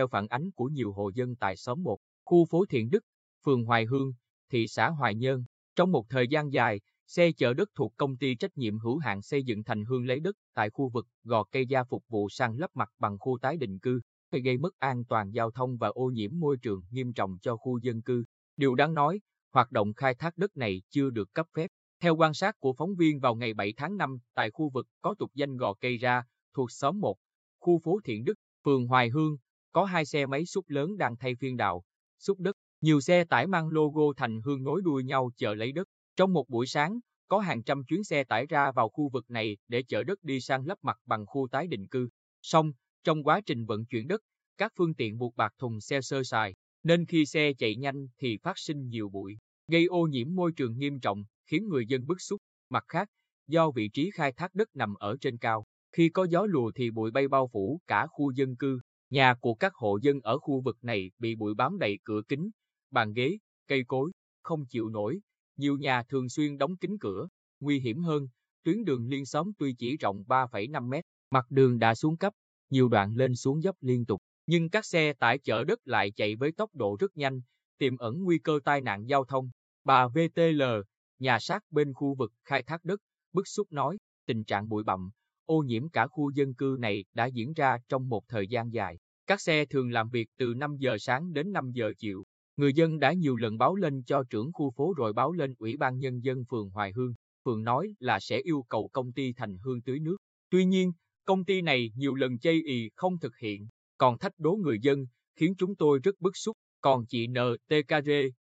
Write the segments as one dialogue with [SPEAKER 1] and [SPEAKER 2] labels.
[SPEAKER 1] theo phản ánh của nhiều hộ dân tại xóm 1, khu phố Thiện Đức, phường Hoài Hương, thị xã Hoài Nhơn. Trong một thời gian dài, xe chở đất thuộc công ty trách nhiệm hữu hạn xây dựng Thành Hương lấy đất tại khu vực gò cây gia phục vụ sang lấp mặt bằng khu tái định cư, gây mất an toàn giao thông và ô nhiễm môi trường nghiêm trọng cho khu dân cư. Điều đáng nói, hoạt động khai thác đất này chưa được cấp phép. Theo quan sát của phóng viên vào ngày 7 tháng 5 tại khu vực có tục danh gò cây ra, thuộc xóm 1, khu phố Thiện Đức, phường Hoài Hương, có hai xe máy xúc lớn đang thay phiên đào, xúc đất. Nhiều xe tải mang logo Thành Hương nối đuôi nhau chở lấy đất. Trong một buổi sáng, có hàng trăm chuyến xe tải ra vào khu vực này để chở đất đi sang lấp mặt bằng khu tái định cư. Song, trong quá trình vận chuyển đất, các phương tiện buộc bạc thùng xe sơ sài, nên khi xe chạy nhanh thì phát sinh nhiều bụi, gây ô nhiễm môi trường nghiêm trọng, khiến người dân bức xúc. Mặt khác, do vị trí khai thác đất nằm ở trên cao, khi có gió lùa thì bụi bay bao phủ cả khu dân cư. Nhà của các hộ dân ở khu vực này bị bụi bám đầy cửa kính, bàn ghế, cây cối, không chịu nổi. Nhiều nhà thường xuyên đóng kín cửa. Nguy hiểm hơn, tuyến đường liên xóm tuy chỉ rộng 3,5 mét, mặt đường đã xuống cấp, nhiều đoạn lên xuống dốc liên tục, nhưng các xe tải chở đất lại chạy với tốc độ rất nhanh, tiềm ẩn nguy cơ tai nạn giao thông. Bà VTL, nhà sát bên khu vực khai thác đất, bức xúc nói, tình trạng bụi bặm, ô nhiễm cả khu dân cư này đã diễn ra trong một thời gian dài. Các xe thường làm việc từ 5 giờ sáng đến 5 giờ chiều. Người dân đã nhiều lần báo lên cho trưởng khu phố rồi báo lên Ủy ban Nhân dân phường Hoài Hương. Phường nói là sẽ yêu cầu công ty Thành Hương tưới nước. Tuy nhiên, công ty này nhiều lần chây ì không thực hiện, còn thách đố người dân, khiến chúng tôi rất bức xúc. Còn chị NTKR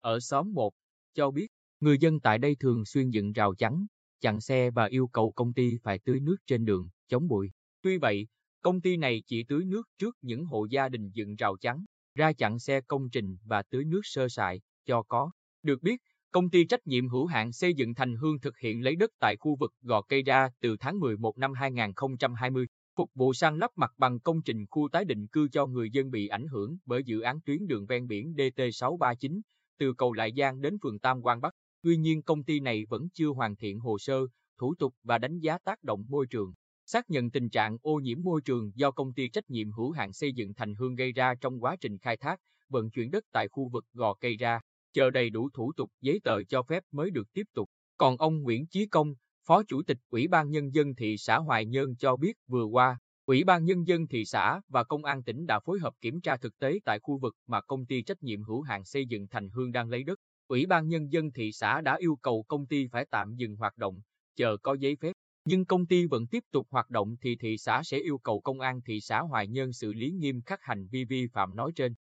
[SPEAKER 1] ở xóm 1 cho biết, người dân tại đây thường xuyên dựng rào chắn, chặn xe và yêu cầu công ty phải tưới nước trên đường, chống bụi. Tuy vậy, công ty này chỉ tưới nước trước những hộ gia đình dựng rào chắn, ra chặn xe công trình và tưới nước sơ sài, cho có. Được biết, công ty trách nhiệm hữu hạn xây dựng Thành Hương thực hiện lấy đất tại khu vực Gò Cây Đa từ tháng 11 năm 2020, phục vụ sang lắp mặt bằng công trình khu tái định cư cho người dân bị ảnh hưởng bởi dự án tuyến đường ven biển DT639, từ cầu Lại Giang đến phường Tam Quan Bắc. Tuy nhiên công ty này vẫn chưa hoàn thiện hồ sơ, thủ tục và đánh giá tác động môi trường. Xác nhận tình trạng ô nhiễm môi trường do công ty trách nhiệm hữu hạn xây dựng Thành Hương gây ra trong quá trình khai thác, vận chuyển đất tại khu vực Gò Cây Ra, chờ đầy đủ thủ tục giấy tờ cho phép mới được tiếp tục. Còn ông Nguyễn Chí Công, Phó Chủ tịch Ủy ban Nhân dân thị xã Hoài Nhơn cho biết vừa qua, Ủy ban Nhân dân thị xã và Công an tỉnh đã phối hợp kiểm tra thực tế tại khu vực mà công ty trách nhiệm hữu hạn xây dựng Thành Hương đang lấy đất. Ủy ban Nhân dân thị xã đã yêu cầu công ty phải tạm dừng hoạt động, chờ có giấy phép. Nhưng công ty vẫn tiếp tục hoạt động thì thị xã sẽ yêu cầu công an thị xã Hoài Nhơn xử lý nghiêm khắc hành vi vi phạm nói trên.